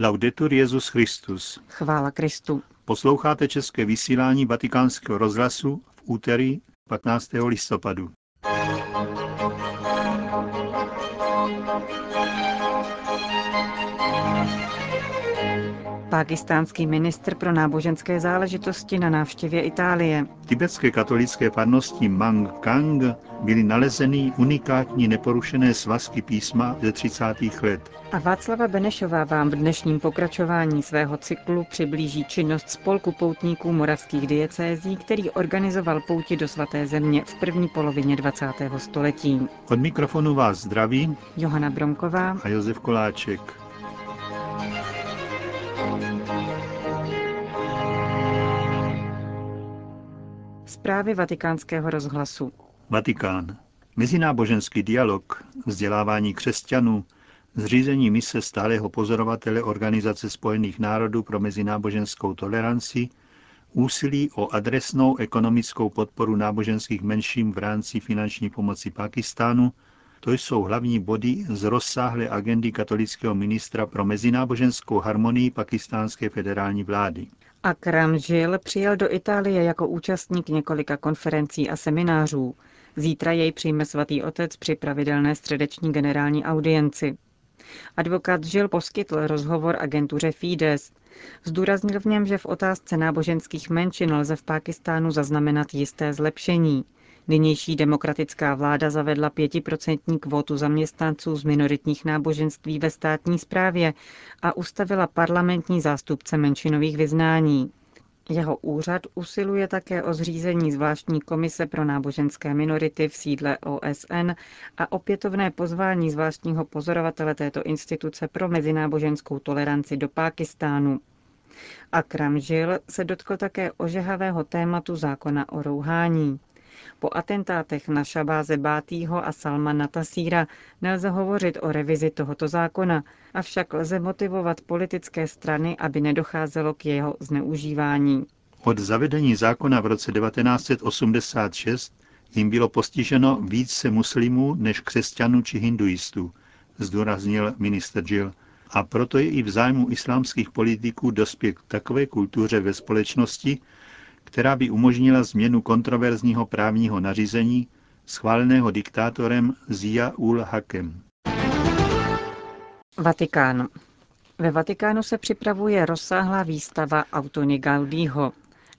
Laudetur Jezus Christus. Chvála Kristu. Posloucháte české vysílání Vatikánského rozhlasu v úterý 15. listopadu. Pákistánský ministr pro náboženské záležitosti na návštěvě Itálie. V tibetské katolické farnosti Mang Kang byly nalezeny unikátní neporušené svazky písma ze 30. let. A Václava Benešová vám v dnešním pokračování svého cyklu přiblíží činnost spolku poutníků moravských diecézí, který organizoval pouti do svaté země v první polovině 20. století. Od mikrofonu vás zdraví Johana Bromková a Josef Koláček. Zprávy vatikánského rozhlasu. Vatikán. Mezináboženský dialog, vzdělávání křesťanů, zřízení mise stálého pozorovatele Organizace spojených národů pro mezináboženskou toleranci, úsilí o adresnou ekonomickou podporu náboženských menším v rámci finanční pomoci Pakistánu, to jsou hlavní body z rozsáhlé agendy katolického ministra pro mezináboženskou harmonii pakistánské federální vlády. Akram Žil přijel do Itálie jako účastník několika konferencí a seminářů. Zítra jej přijme svatý otec při pravidelné středeční generální audienci. Advokát Žil poskytl rozhovor agentuře Fides. Zdůraznil v něm, že v otázce náboženských menšin lze v Pákistánu zaznamenat jisté zlepšení. Nynější demokratická vláda zavedla pětiprocentní kvótu zaměstnanců z minoritních náboženství ve státní správě a ustavila parlamentní zástupce menšinových vyznání. Jeho úřad usiluje také o zřízení zvláštní komise pro náboženské minority v sídle OSN a opětovné pozvání zvláštního pozorovatele této instituce pro mezináboženskou toleranci do Pákistánu. Akram Žil se dotkl také ožehavého tématu zákona o rouhání. Po atentátech na Šabáze Bátýho a Salmana Tasíra nelze hovořit o revizi tohoto zákona, avšak lze motivovat politické strany, aby nedocházelo k jeho zneužívání. Od zavedení zákona v roce 1986 jim bylo postiženo více muslimů než křesťanů či hinduistů, zdůraznil minister Jill. A proto je i v zájmu islámských politiků dospět k takové kultuře ve společnosti, která by umožnila změnu kontroverzního právního nařízení schváleného diktátorem Zia ul Hakem. Vatikán. Ve Vatikánu se připravuje rozsáhlá výstava Autony Gaudího.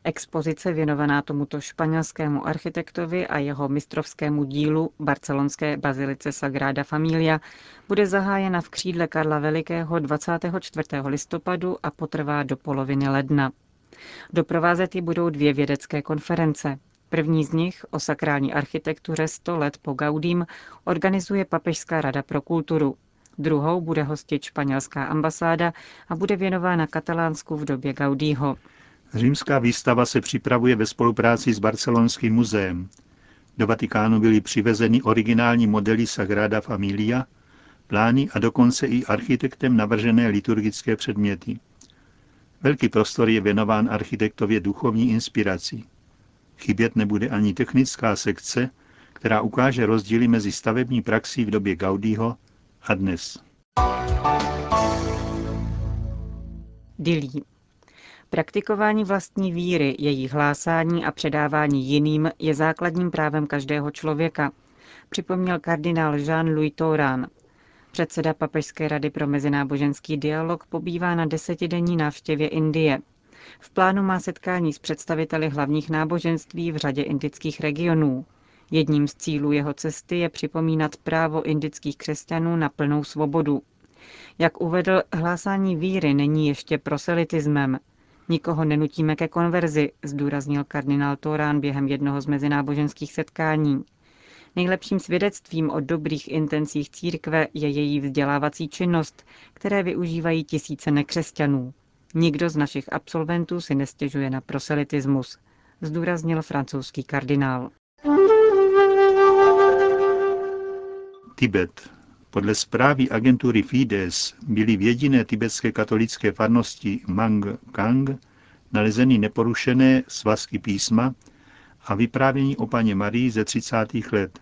Expozice věnovaná tomuto španělskému architektovi a jeho mistrovskému dílu barcelonské bazilice Sagrada Familia bude zahájena v křídle Karla Velikého 24. listopadu a potrvá do poloviny ledna. Doprovázet ji budou dvě vědecké konference. První z nich o sakrální architektuře 100 let po Gaudím organizuje Papežská rada pro kulturu. Druhou bude hostit španělská ambasáda a bude věnována Katalánsku v době Gaudího. Římská výstava se připravuje ve spolupráci s Barcelonským muzeem. Do Vatikánu byly přivezeny originální modely Sagrada Familia, plány a dokonce i architektem navržené liturgické předměty. Velký prostor je věnován architektově duchovní inspirací. Chybět nebude ani technická sekce, která ukáže rozdíly mezi stavební praxí v době Gaudího a dnes. Dilí. Praktikování vlastní víry, její hlásání a předávání jiným je základním právem každého člověka, připomněl kardinál Jean-Louis Touran, Předseda Papežské rady pro mezináboženský dialog pobývá na desetidenní návštěvě Indie. V plánu má setkání s představiteli hlavních náboženství v řadě indických regionů. Jedním z cílů jeho cesty je připomínat právo indických křesťanů na plnou svobodu. Jak uvedl, hlásání víry není ještě proselitismem. Nikoho nenutíme ke konverzi, zdůraznil kardinál Torán během jednoho z mezináboženských setkání. Nejlepším svědectvím o dobrých intencích církve je její vzdělávací činnost, které využívají tisíce nekřesťanů. Nikdo z našich absolventů si nestěžuje na proselitismus, zdůraznil francouzský kardinál. Tibet. Podle zprávy agentury Fides byly v jediné tibetské katolické farnosti Mang Kang nalezeny neporušené svazky písma, a vyprávění o paně Marii ze 30. let.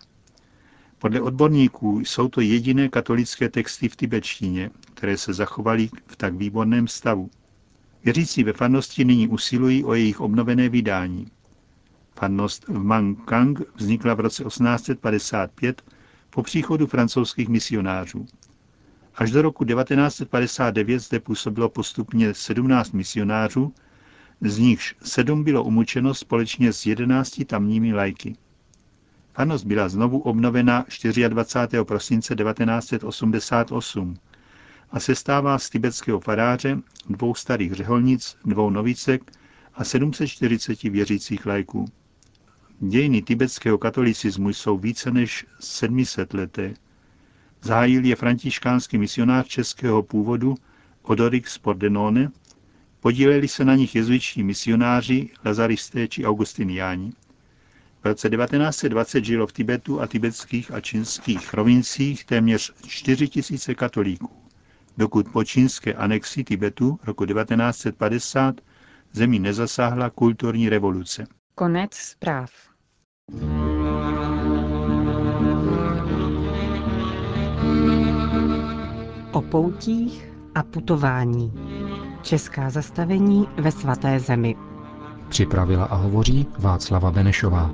Podle odborníků jsou to jediné katolické texty v tibetštině, které se zachovaly v tak výborném stavu. Věřící ve farnosti nyní usilují o jejich obnovené vydání. Farnost v Mangkang vznikla v roce 1855 po příchodu francouzských misionářů. Až do roku 1959 zde působilo postupně 17 misionářů, z nichž sedm bylo umučeno společně s 11 tamními lajky. Farnost byla znovu obnovena 24. prosince 1988 a sestává z tibetského faráře, dvou starých řeholnic, dvou novicek a 740 věřících lajků. Dějiny tibetského katolicismu jsou více než 700 leté. Zahájil je františkánský misionář českého původu Odorix Pordenone, podíleli se na nich jezuičtí misionáři, lazaristé či augustiniáni. V roce 1920 žilo v Tibetu a tibetských a čínských provinciích téměř 4 000 katolíků, dokud po čínské anexi Tibetu roku 1950 zemi nezasáhla kulturní revoluce. Konec zpráv. O poutích a putování. Česká zastavení ve svaté zemi. Připravila a hovoří Václava Benešová.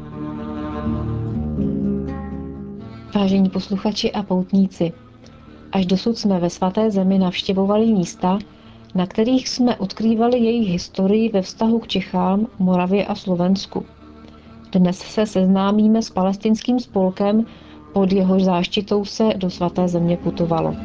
Vážení posluchači a poutníci, až dosud jsme ve svaté zemi navštěvovali místa, na kterých jsme odkrývali jejich historii ve vztahu k Čechám, Moravě a Slovensku. Dnes se seznámíme s palestinským spolkem, pod jehož záštitou se do svaté země putovalo.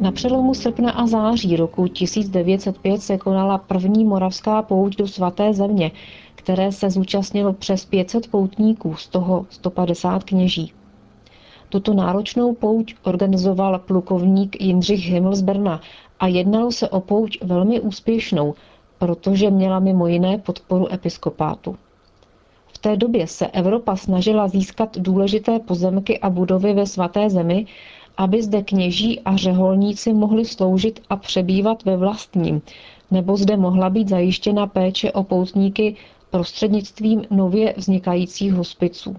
Na přelomu srpna a září roku 1905 se konala první moravská pouť do svaté země, které se zúčastnilo přes 500 poutníků, z toho 150 kněží. Tuto náročnou pouť organizoval plukovník Jindřich Himmel z Brna a jednalo se o pouť velmi úspěšnou, protože měla mimo jiné podporu episkopátu. V té době se Evropa snažila získat důležité pozemky a budovy ve svaté zemi, aby zde kněží a řeholníci mohli sloužit a přebývat ve vlastním, nebo zde mohla být zajištěna péče o poutníky prostřednictvím nově vznikajících hospiců.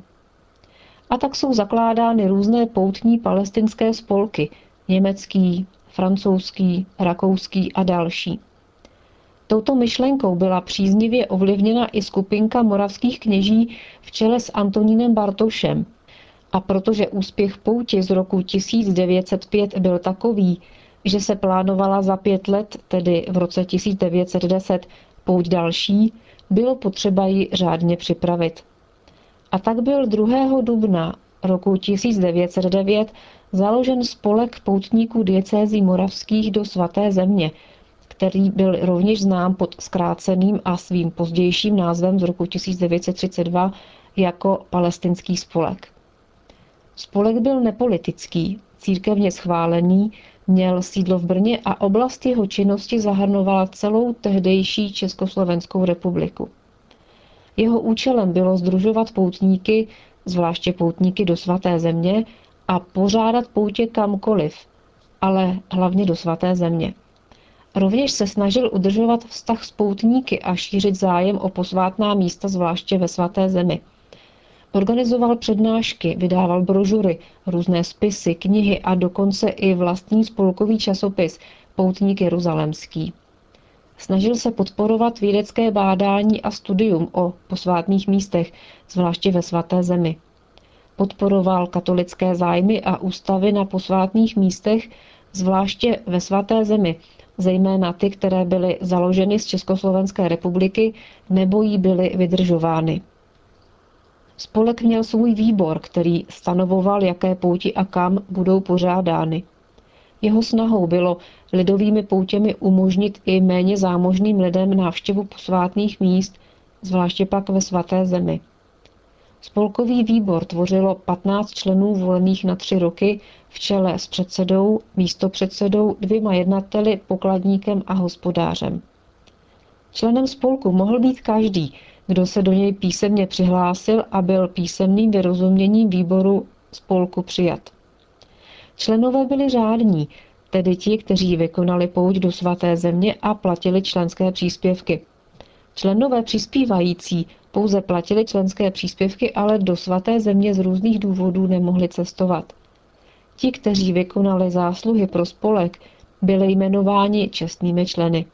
A tak jsou zakládány různé poutní palestinské spolky, německý, francouzský, rakouský a další. Touto myšlenkou byla příznivě ovlivněna i skupinka moravských kněží v čele s Antonínem Bartošem. A protože úspěch pouti z roku 1905 byl takový, že se plánovala za pět let, tedy v roce 1910, pouť další, bylo potřeba ji řádně připravit. A tak byl 2. dubna roku 1909 založen spolek poutníků diecézí moravských do svaté země, který byl rovněž znám pod zkráceným a svým pozdějším názvem z roku 1932 jako palestinský spolek. Spolek byl nepolitický, církevně schválený, měl sídlo v Brně a oblast jeho činnosti zahrnovala celou tehdejší Československou republiku. Jeho účelem bylo združovat poutníky, zvláště poutníky do svaté země, a pořádat poutě kamkoliv, ale hlavně do svaté země. Rovněž se snažil udržovat vztah s poutníky a šířit zájem o posvátná místa, zvláště ve svaté zemi. Organizoval přednášky, vydával brožury, různé spisy, knihy a dokonce i vlastní spolkový časopis Poutník Jeruzalemský. Snažil se podporovat vědecké bádání a studium o posvátných místech, zvláště ve svaté zemi. Podporoval katolické zájmy a ústavy na posvátných místech, zvláště ve svaté zemi, zejména ty, které byly založeny z Československé republiky nebo jí byly vydržovány. Spolek měl svůj výbor, který stanovoval, jaké pouti a kam budou pořádány. Jeho snahou bylo lidovými poutěmi umožnit i méně zámožným lidem návštěvu posvátných míst, zvláště pak ve svaté zemi. Spolkový výbor tvořilo 15 členů volených na tři roky v čele s předsedou, místopředsedou, dvěma jednateli, pokladníkem a hospodářem. Členem spolku mohl být každý, kdo se do něj písemně přihlásil a byl písemným vyrozuměním výboru spolku přijat. Členové byli řádní, tedy ti, kteří vykonali pouť do svaté země a platili členské příspěvky. Členové přispívající pouze platili členské příspěvky, ale do svaté země z různých důvodů nemohli cestovat. Ti, kteří vykonali zásluhy pro spolek, byli jmenováni čestnými členy.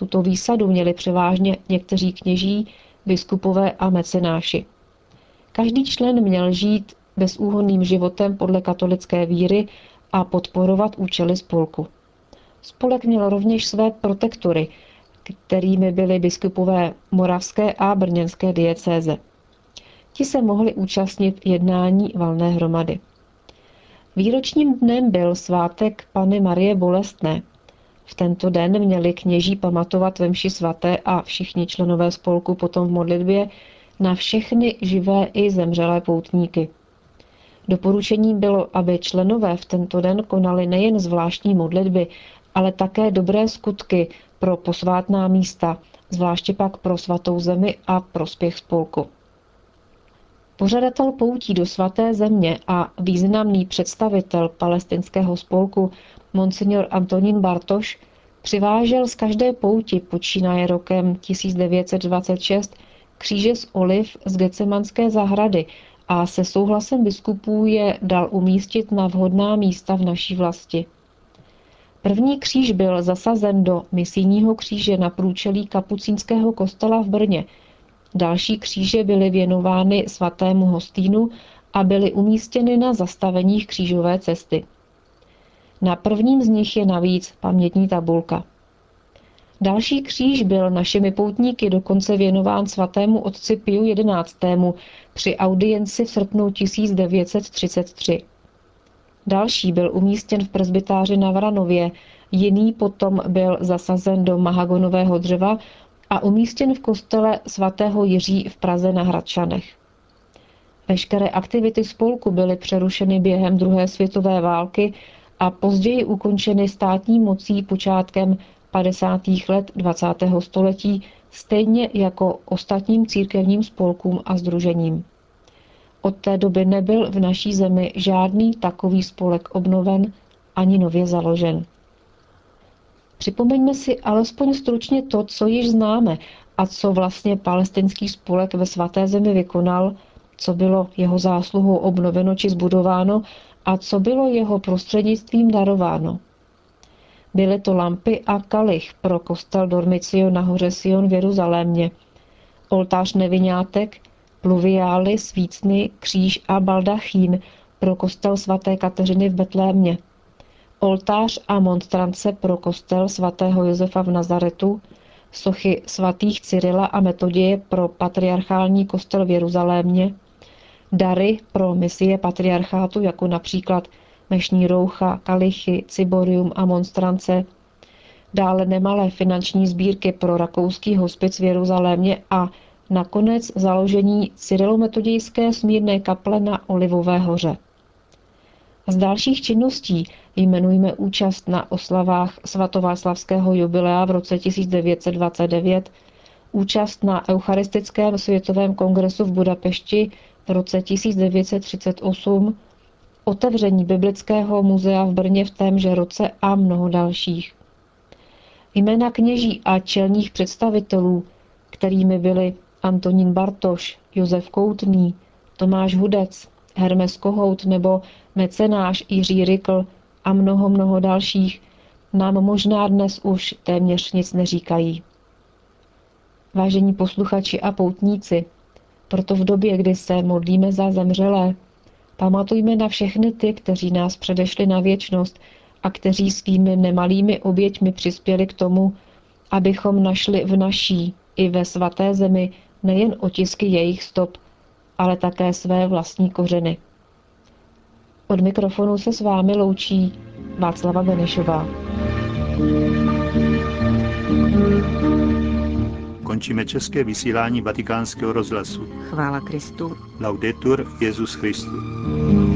Tuto výsadu měli převážně někteří kněží, biskupové a mecenáši. Každý člen měl žít bezúhonným životem podle katolické víry a podporovat účely spolku. Spolek měl rovněž své protektory, kterými byly biskupové moravské a brněnské diecéze. Ti se mohli účastnit jednání valné hromady. Výročním dnem byl svátek Pany Marie Bolestné. V tento den měli kněží pamatovat ve mši svaté a všichni členové spolku potom v modlitbě na všechny živé i zemřelé poutníky. Doporučením bylo, aby členové v tento den konali nejen zvláštní modlitby, ale také dobré skutky pro posvátná místa, zvláště pak pro svatou zemi a prospěch spolku. Pořadatel poutí do svaté země a významný představitel palestinského spolku Monsignor Antonín Bartoš přivážel z každé pouti počínaje rokem 1926 kříže z oliv z Gecemanské zahrady a se souhlasem biskupů je dal umístit na vhodná místa v naší vlasti. První kříž byl zasazen do misijního kříže na průčelí kapucínského kostela v Brně. Další kříže byly věnovány svatému hostínu a byly umístěny na zastaveních křížové cesty. Na prvním z nich je navíc pamětní tabulka. Další kříž byl našimi poutníky dokonce věnován svatému otci Piu XI. při audienci v srpnu 1933. Další byl umístěn v presbytáři na Vranově, jiný potom byl zasazen do mahagonového dřeva a umístěn v kostele svatého Jiří v Praze na Hradčanech. Veškeré aktivity spolku byly přerušeny během druhé světové války a později ukončeny státní mocí počátkem 50. let 20. století, stejně jako ostatním církevním spolkům a združením. Od té doby nebyl v naší zemi žádný takový spolek obnoven ani nově založen. Připomeňme si alespoň stručně to, co již známe a co vlastně palestinský spolek ve svaté zemi vykonal, co bylo jeho zásluhou obnoveno či zbudováno a co bylo jeho prostřednictvím darováno. Byly to lampy a kalich pro kostel Dormicio na hoře Sion v Jeruzalémě, oltář nevinátek, pluviály, svícny, kříž a baldachín pro kostel svaté Kateřiny v Betlémě, oltář a monstrance pro kostel svatého Josefa v Nazaretu, sochy svatých Cyrila a Metoděje pro patriarchální kostel v Jeruzalémě, dary pro misie patriarchátu, jako například mešní roucha, kalichy, ciborium a monstrance, dále nemalé finanční sbírky pro rakouský hospic v Jeruzalémě a nakonec založení cyrilometodějské smírné kaple na Olivové hoře. Z dalších činností jmenujeme účast na oslavách svatováclavského jubilea v roce 1929, účast na Eucharistickém světovém kongresu v Budapešti v roce 1938, otevření Biblického muzea v Brně v témže roce a mnoho dalších. Jména kněží a čelních představitelů, kterými byli Antonín Bartoš, Josef Koutný, Tomáš Hudec, Hermes Kohout nebo mecenáš Jiří Rykl a mnoho, mnoho dalších, nám možná dnes už téměř nic neříkají. Vážení posluchači a poutníci, proto v době, kdy se modlíme za zemřelé, pamatujme na všechny ty, kteří nás předešli na věčnost a kteří svými nemalými oběťmi přispěli k tomu, abychom našli v naší i ve svaté zemi nejen otisky jejich stop, ale také své vlastní kořeny. Od mikrofonu se s vámi loučí Václava Benešová. Končíme české vysílání vatikánského rozhlasu. Chvála Kristu. Laudetur Jezus Christus.